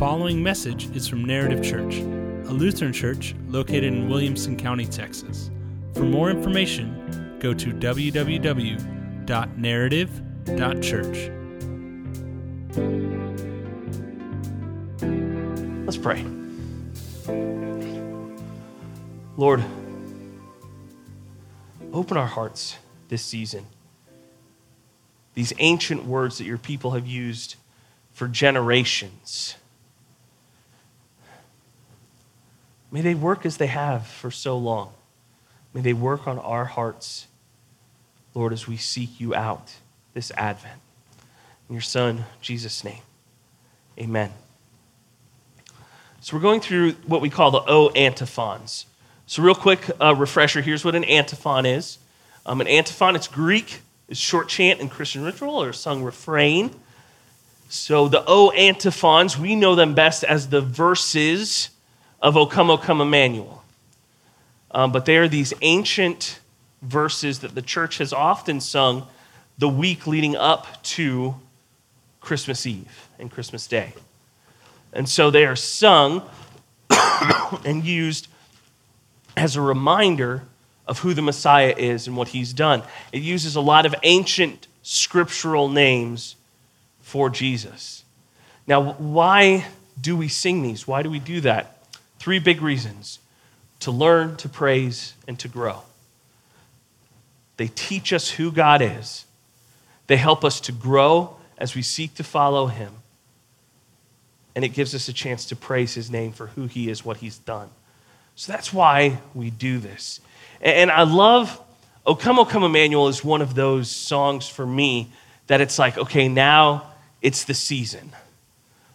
following message is from Narrative Church, a Lutheran church located in Williamson County, Texas. For more information, go to www.narrative.church. Let's pray. Lord, open our hearts this season. These ancient words that your people have used for generations. May they work as they have for so long. May they work on our hearts, Lord, as we seek you out this Advent. In your Son, Jesus' name, amen. So we're going through what we call the O antiphons. So, real quick uh, refresher here's what an antiphon is. Um, an antiphon, it's Greek, it's short chant in Christian ritual or sung refrain. So, the O antiphons, we know them best as the verses of O Come, O Come Emmanuel. Um, but they are these ancient verses that the church has often sung the week leading up to Christmas Eve and Christmas Day. And so they are sung and used as a reminder of who the Messiah is and what he's done. It uses a lot of ancient scriptural names for Jesus. Now, why do we sing these? Why do we do that? Three big reasons to learn, to praise, and to grow. They teach us who God is, they help us to grow as we seek to follow him. And it gives us a chance to praise his name for who he is, what he's done. So that's why we do this. And I love O Come, O Come Emmanuel is one of those songs for me that it's like, okay, now it's the season,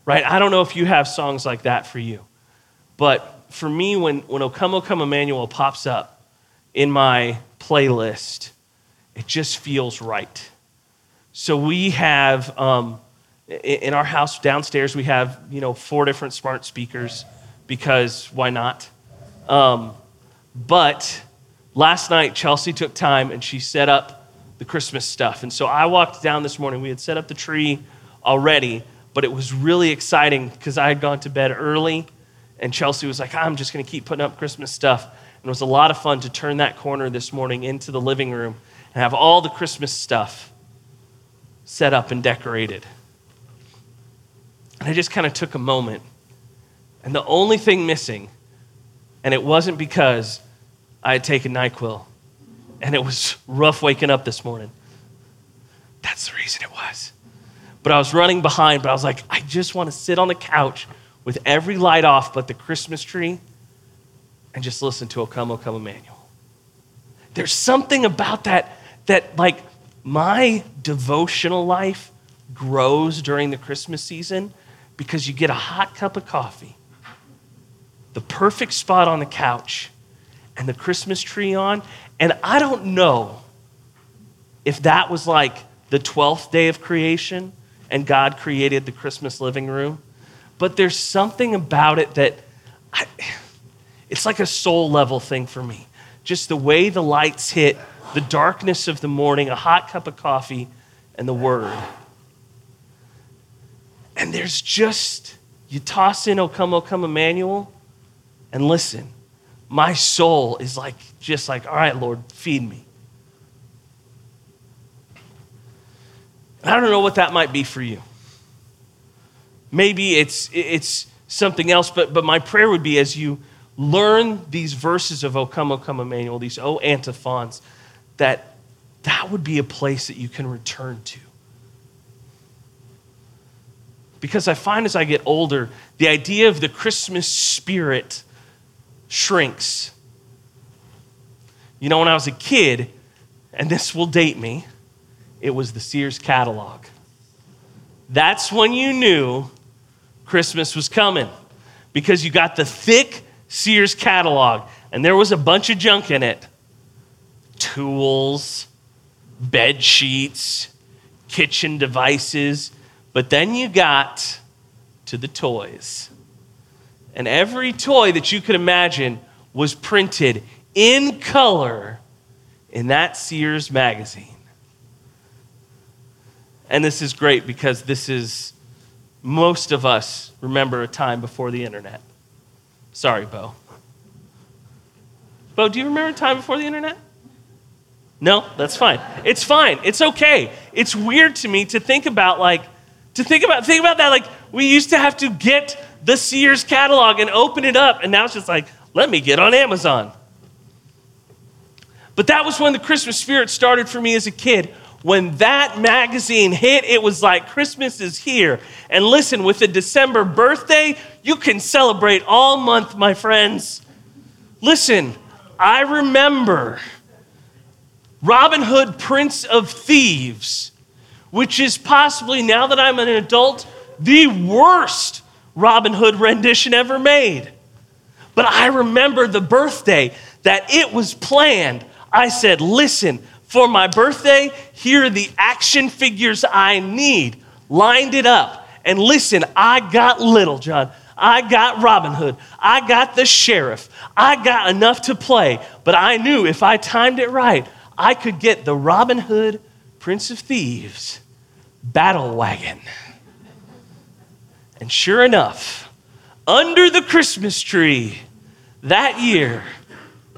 right? I don't know if you have songs like that for you, but for me, when, when O Come, O Come Emmanuel pops up in my playlist, it just feels right. So we have, um, in our house downstairs, we have, you know, four different smart speakers because why not? Um, but last night, Chelsea took time and she set up the Christmas stuff. And so I walked down this morning. We had set up the tree already, but it was really exciting because I had gone to bed early and Chelsea was like, ah, I'm just going to keep putting up Christmas stuff. And it was a lot of fun to turn that corner this morning into the living room and have all the Christmas stuff set up and decorated. And I just kind of took a moment. And the only thing missing, and it wasn't because I had taken NyQuil and it was rough waking up this morning. That's the reason it was. But I was running behind, but I was like, I just want to sit on the couch with every light off but the Christmas tree and just listen to O Come, O Come Emmanuel. There's something about that that, like, my devotional life grows during the Christmas season because you get a hot cup of coffee, the perfect spot on the couch, and the Christmas tree on. And I don't know if that was like the 12th day of creation and God created the Christmas living room, but there's something about it that I, it's like a soul level thing for me. Just the way the lights hit the darkness of the morning, a hot cup of coffee, and the word. And there's just, you toss in O come, O come Emmanuel, and listen. My soul is like, just like, all right, Lord, feed me. I don't know what that might be for you. Maybe it's, it's something else, but, but my prayer would be as you learn these verses of O come, O come Emmanuel, these O antiphons, that that would be a place that you can return to. Because I find as I get older, the idea of the Christmas spirit shrinks. You know, when I was a kid, and this will date me, it was the Sears catalog. That's when you knew Christmas was coming because you got the thick Sears catalog, and there was a bunch of junk in it tools, bed sheets, kitchen devices, but then you got to the toys. And every toy that you could imagine was printed in color in that Sears magazine. And this is great because this is most of us remember a time before the internet. Sorry, Bo. Bo, do you remember a time before the internet? No, that's fine. It's fine. It's okay. It's weird to me to think about like to think about think about that like we used to have to get the Sears catalog and open it up and now it's just like let me get on Amazon. But that was when the Christmas spirit started for me as a kid. When that magazine hit, it was like Christmas is here. And listen, with a December birthday, you can celebrate all month, my friends. Listen, I remember Robin Hood, Prince of Thieves, which is possibly, now that I'm an adult, the worst Robin Hood rendition ever made. But I remember the birthday that it was planned. I said, listen, for my birthday, here are the action figures I need. Lined it up. And listen, I got little, John. I got Robin Hood. I got the sheriff. I got enough to play. But I knew if I timed it right, I could get the Robin Hood, Prince of Thieves, battle wagon. And sure enough, under the Christmas tree that year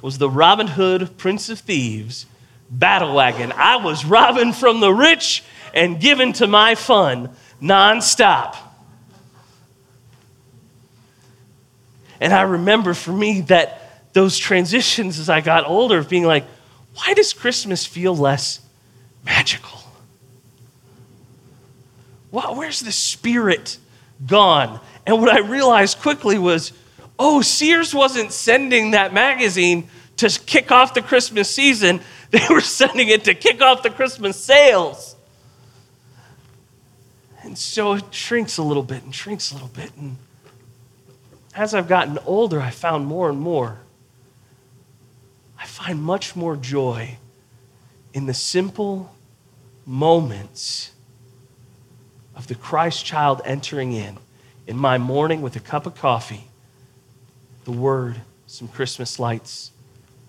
was the Robin Hood, Prince of Thieves, battle wagon. I was robbing from the rich and giving to my fun nonstop. And I remember for me that those transitions as I got older of being like, why does Christmas feel less magical? Where's the spirit gone? And what I realized quickly was, oh, Sears wasn't sending that magazine to kick off the Christmas season, they were sending it to kick off the Christmas sales. And so it shrinks a little bit and shrinks a little bit. And as I've gotten older, I found more and more. I find much more joy in the simple moments of the Christ child entering in, in my morning with a cup of coffee, the word, some Christmas lights,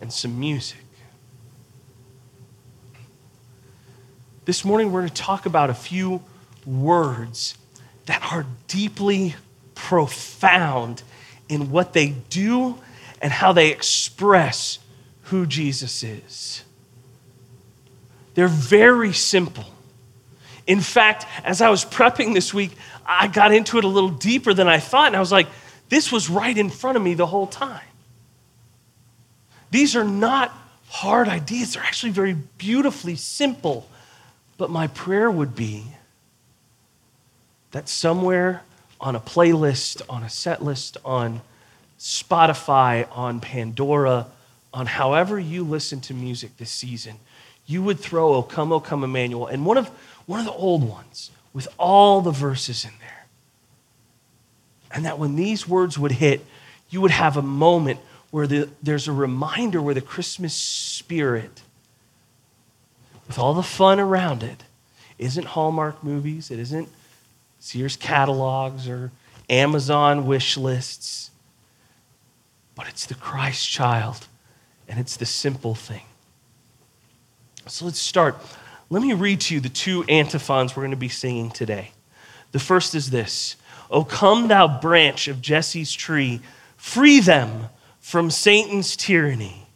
and some music. This morning, we're going to talk about a few words that are deeply profound in what they do and how they express who Jesus is. They're very simple. In fact, as I was prepping this week, I got into it a little deeper than I thought, and I was like, this was right in front of me the whole time. These are not hard ideas, they're actually very beautifully simple. But my prayer would be that somewhere on a playlist, on a set list, on Spotify, on Pandora, on however you listen to music this season, you would throw O Come, O Come Emmanuel and one of, one of the old ones with all the verses in there. And that when these words would hit, you would have a moment where the, there's a reminder where the Christmas spirit, with all the fun around it, isn't Hallmark movies, it isn't Sears catalogs or Amazon wish lists, but it's the Christ child and it's the simple thing. So let's start. Let me read to you the two antiphons we're going to be singing today. The first is this O come, thou branch of Jesse's tree, free them from Satan's tyranny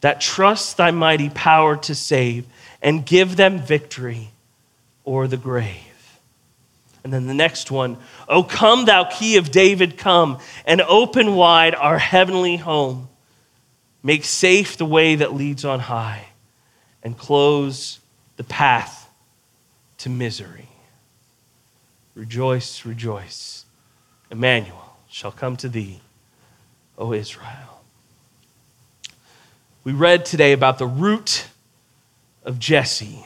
that trust thy mighty power to save and give them victory or the grave. And then the next one, O come, thou key of David, come and open wide our heavenly home. Make safe the way that leads on high and close the path to misery. Rejoice, rejoice. Emmanuel shall come to thee. O Israel. We read today about the root of Jesse.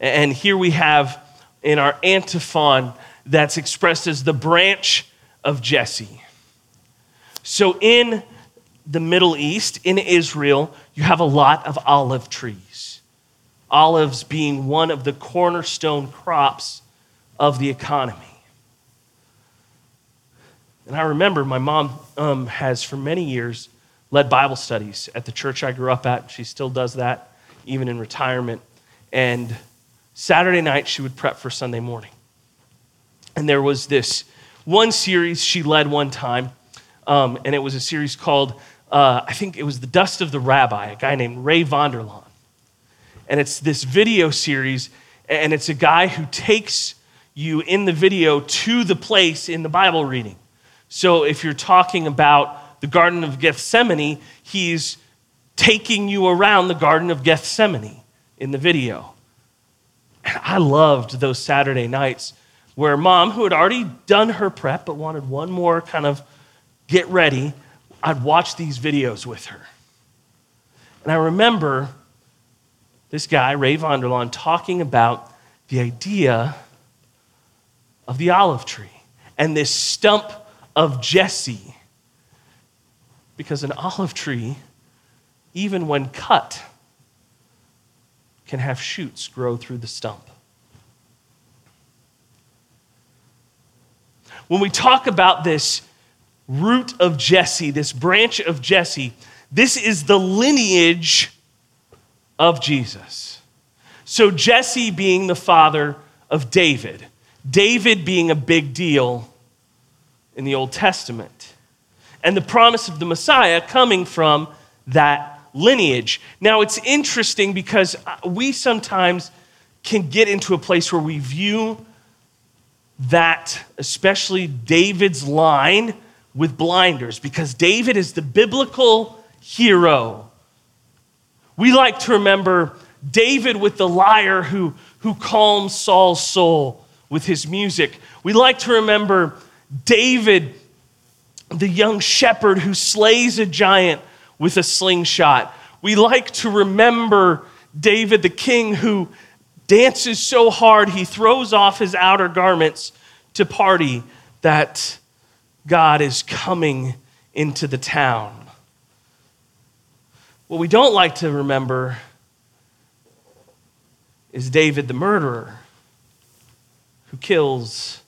And here we have in our antiphon that's expressed as the branch of Jesse. So in the Middle East, in Israel, you have a lot of olive trees. Olives being one of the cornerstone crops of the economy. And I remember my mom um, has, for many years, led Bible studies at the church I grew up at. She still does that, even in retirement. And Saturday night, she would prep for Sunday morning. And there was this one series she led one time, um, and it was a series called, uh, I think it was The Dust of the Rabbi, a guy named Ray Vander Laan. And it's this video series, and it's a guy who takes you in the video to the place in the Bible reading. So if you're talking about the Garden of Gethsemane, he's taking you around the Garden of Gethsemane in the video. And I loved those Saturday nights where mom, who had already done her prep but wanted one more kind of get ready, I'd watch these videos with her. And I remember this guy, Ray Vander Laan, talking about the idea of the olive tree and this stump of Jesse. Because an olive tree, even when cut, can have shoots grow through the stump. When we talk about this root of Jesse, this branch of Jesse, this is the lineage of Jesus. So, Jesse being the father of David, David being a big deal in the Old Testament, and the promise of the Messiah coming from that lineage. Now, it's interesting because uh, we sometimes can get into a place where we view that, especially David's line, with blinders because David is the biblical hero. We like to remember David with the lyre who, who calms Saul's soul with his music. We like to remember David, the young shepherd who slays a giant with a slingshot. We like to remember David, the king who dances so hard he throws off his outer garments to party that God is coming into the town. What we don't like to remember is David the murderer who kills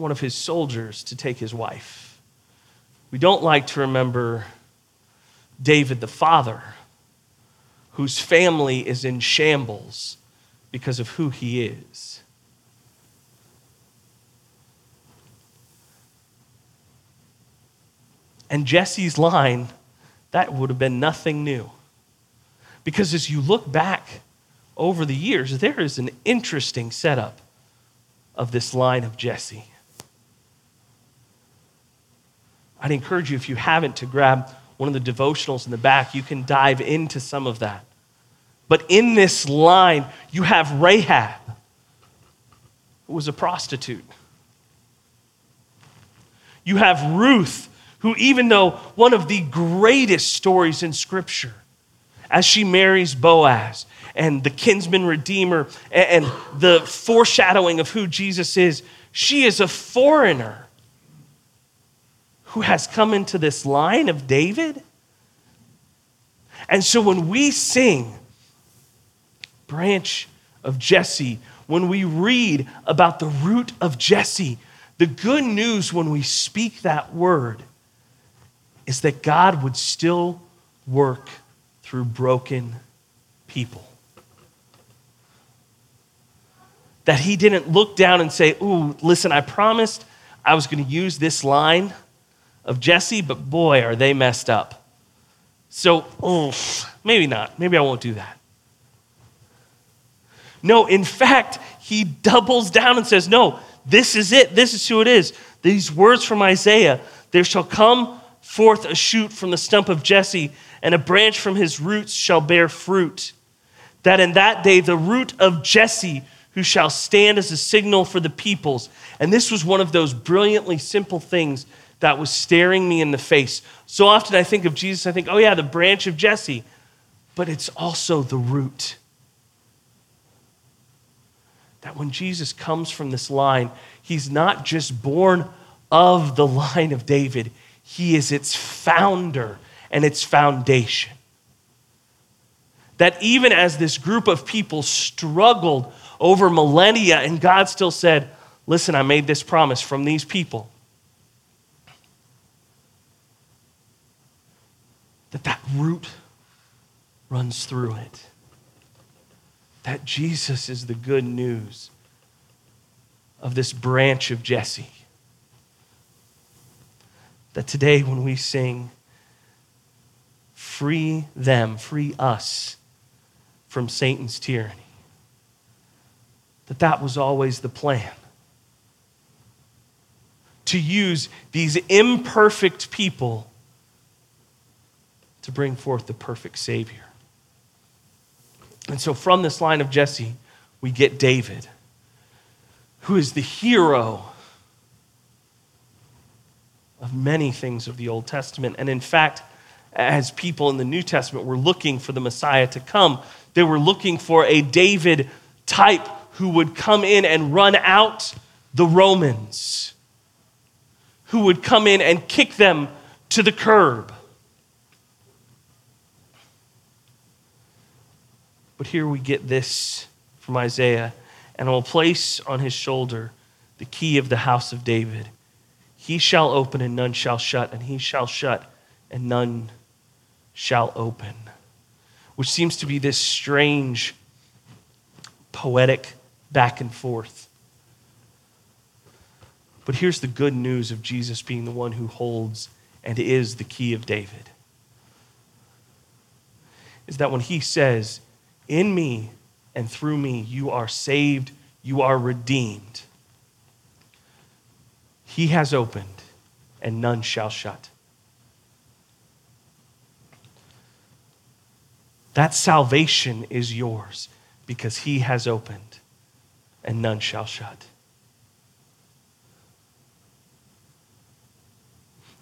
one of his soldiers to take his wife. We don't like to remember David the father whose family is in shambles because of who he is. And Jesse's line, that would have been nothing new. Because as you look back over the years, there is an interesting setup of this line of Jesse. I'd encourage you, if you haven't, to grab one of the devotionals in the back. You can dive into some of that. But in this line, you have Rahab, who was a prostitute. You have Ruth, who, even though one of the greatest stories in Scripture, as she marries Boaz and the kinsman redeemer and the foreshadowing of who Jesus is, she is a foreigner who has come into this line of David. And so when we sing, branch of Jesse, when we read about the root of Jesse, the good news when we speak that word is that God would still work through broken people. That he didn't look down and say, Ooh, listen, I promised I was going to use this line of Jesse, but boy, are they messed up. So, oh, maybe not. Maybe I won't do that. No, in fact, he doubles down and says, No, this is it. This is who it is. These words from Isaiah there shall come forth a shoot from the stump of Jesse, and a branch from his roots shall bear fruit. That in that day the root of Jesse, who shall stand as a signal for the peoples. And this was one of those brilliantly simple things that was staring me in the face. So often I think of Jesus, I think, oh yeah, the branch of Jesse, but it's also the root. That when Jesus comes from this line, he's not just born of the line of David, he is its founder and its foundation. That even as this group of people struggled over millennia, and God still said, Listen, I made this promise from these people. That that root runs through it. That Jesus is the good news of this branch of Jesse. That today, when we sing, free them, free us from Satan's tyranny, that that was always the plan. To use these imperfect people to bring forth the perfect Savior. And so, from this line of Jesse, we get David, who is the hero of many things of the Old Testament. And in fact, as people in the New Testament were looking for the Messiah to come, they were looking for a David type who would come in and run out the Romans, who would come in and kick them to the curb. But here we get this from Isaiah and I will place on his shoulder the key of the house of David. He shall open and none shall shut, and he shall shut and none shall open. Which seems to be this strange, poetic back and forth. But here's the good news of Jesus being the one who holds and is the key of David. Is that when he says, In me and through me, you are saved, you are redeemed. He has opened, and none shall shut. That salvation is yours because he has opened, and none shall shut.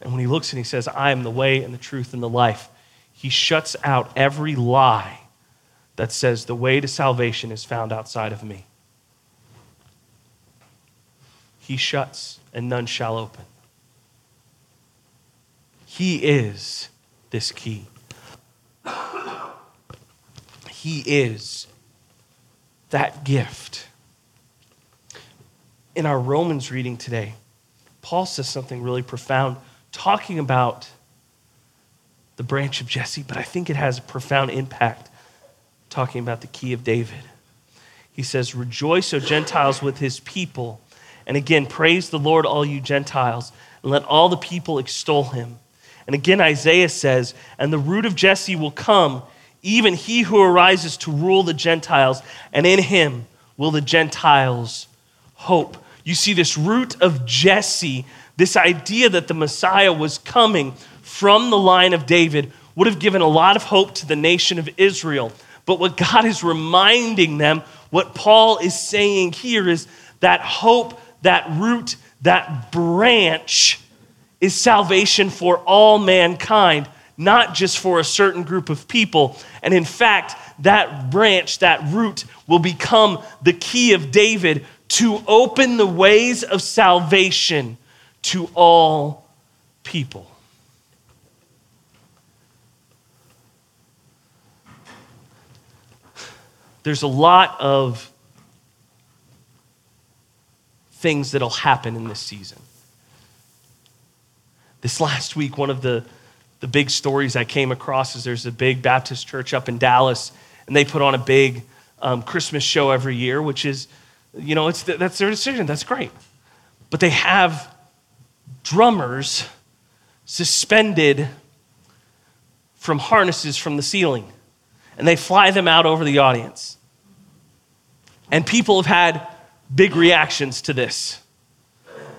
And when he looks and he says, I am the way and the truth and the life, he shuts out every lie that says the way to salvation is found outside of me. He shuts and none shall open. He is this key. He is that gift. In our Romans reading today, Paul says something really profound, talking about the branch of Jesse, but I think it has a profound impact talking about the key of David. He says, Rejoice, O Gentiles, with his people. And again, praise the Lord, all you Gentiles, and let all the people extol him. And again, Isaiah says, And the root of Jesse will come, even he who arises to rule the Gentiles, and in him will the Gentiles hope. You see, this root of Jesse, this idea that the Messiah was coming from the line of David, would have given a lot of hope to the nation of Israel. But what God is reminding them, what Paul is saying here is that hope, that root, that branch is salvation for all mankind, not just for a certain group of people. And in fact, that branch, that root, will become the key of David to open the ways of salvation to all people. There's a lot of things that'll happen in this season. This last week, one of the, the big stories I came across is there's a big Baptist church up in Dallas, and they put on a big um, Christmas show every year, which is, you know, it's that's their decision. That's great. But they have drummers suspended from harnesses from the ceiling, and they fly them out over the audience. And people have had big reactions to this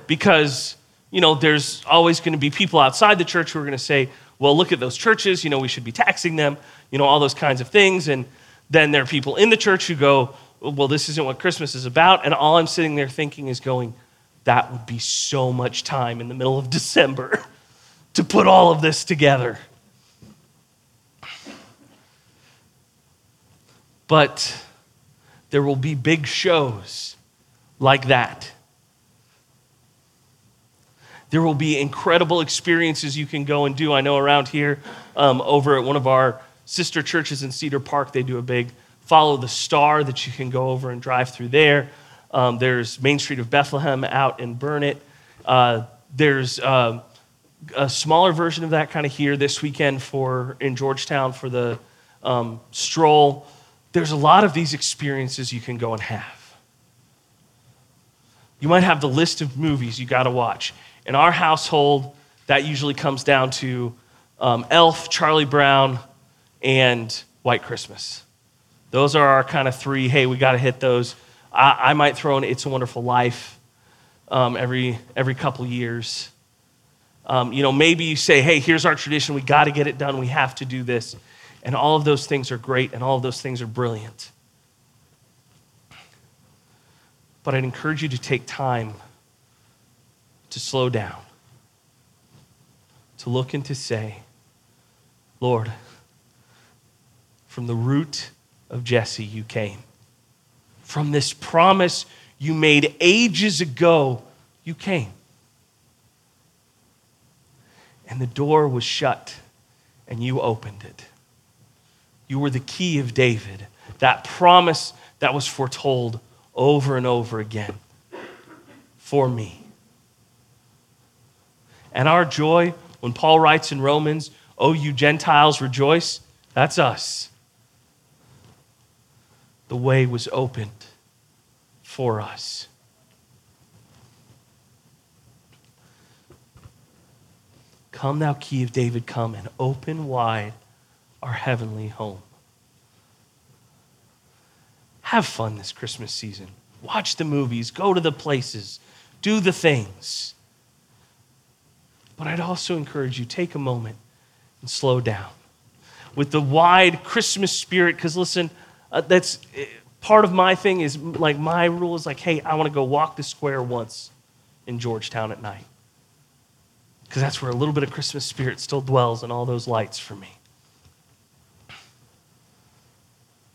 because, you know, there's always going to be people outside the church who are going to say, well, look at those churches, you know, we should be taxing them, you know, all those kinds of things. And then there are people in the church who go, well, this isn't what Christmas is about. And all I'm sitting there thinking is going, that would be so much time in the middle of December to put all of this together. But there will be big shows like that. There will be incredible experiences you can go and do. I know around here, um, over at one of our sister churches in Cedar Park, they do a big follow the star that you can go over and drive through there. Um, there's Main Street of Bethlehem out in Burnet. Uh, there's uh, a smaller version of that kind of here this weekend for in Georgetown for the um, stroll there's a lot of these experiences you can go and have. You might have the list of movies you got to watch. In our household, that usually comes down to um, Elf, Charlie Brown, and White Christmas. Those are our kind of three. Hey, we got to hit those. I, I, might throw in It's a Wonderful Life um, every every couple years. Um, you know, maybe you say, hey, here's our tradition. We got to get it done. We have to do this. And all of those things are great, and all of those things are brilliant. But I'd encourage you to take time to slow down, to look and to say, Lord, from the root of Jesse you came. From this promise you made ages ago, you came. And the door was shut, and you opened it. You were the key of David, that promise that was foretold over and over again for me. And our joy, when Paul writes in Romans, Oh, you Gentiles, rejoice, that's us. The way was opened for us. Come, thou key of David, come and open wide our heavenly home. Have fun this Christmas season. Watch the movies, go to the places, do the things. But I'd also encourage you take a moment and slow down. With the wide Christmas spirit, because listen, uh, that's uh, part of my thing is like my rule is like, hey, I want to go walk the square once in Georgetown at night. Because that's where a little bit of Christmas spirit still dwells in all those lights for me.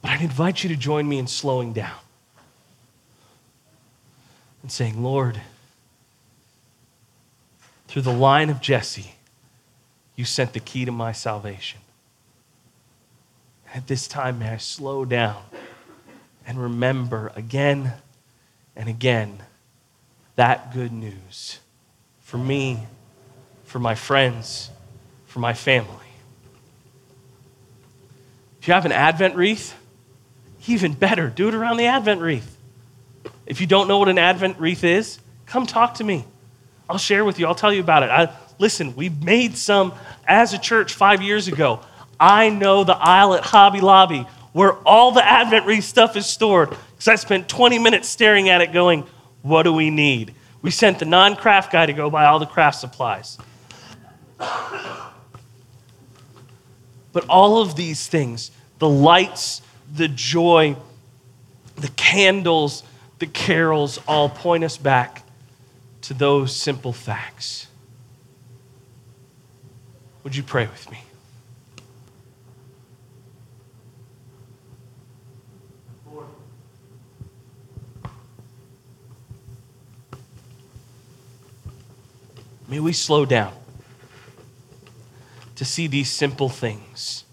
But I'd invite you to join me in slowing down and saying, Lord, through the line of Jesse, you sent the key to my salvation. At this time, may I slow down and remember again and again that good news for me, for my friends, for my family. If you have an Advent wreath, even better, do it around the Advent wreath. If you don't know what an Advent wreath is, come talk to me. I'll share with you, I'll tell you about it. I, listen, we made some as a church five years ago. I know the aisle at Hobby Lobby where all the Advent wreath stuff is stored because I spent 20 minutes staring at it going, what do we need? We sent the non craft guy to go buy all the craft supplies. But all of these things, the lights, the joy, the candles, the carols all point us back to those simple facts. Would you pray with me? May we slow down to see these simple things.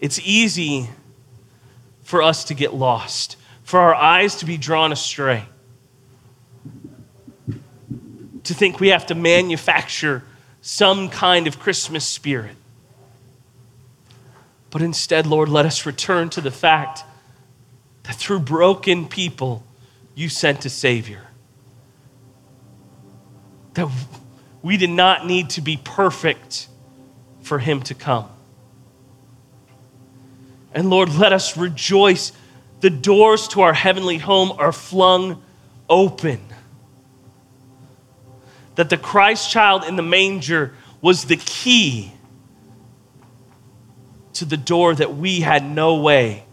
It's easy for us to get lost, for our eyes to be drawn astray, to think we have to manufacture some kind of Christmas spirit. But instead, Lord, let us return to the fact that through broken people, you sent a Savior. That we did not need to be perfect for Him to come. And Lord, let us rejoice. The doors to our heavenly home are flung open. That the Christ child in the manger was the key to the door that we had no way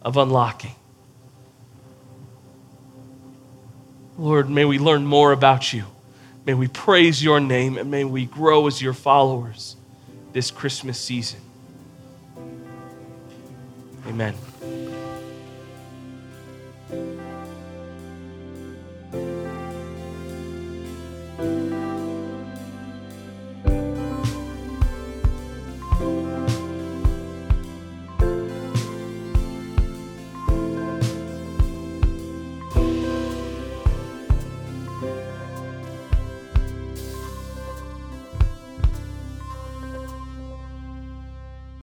of unlocking. Lord, may we learn more about you. May we praise your name and may we grow as your followers this Christmas season. Amen.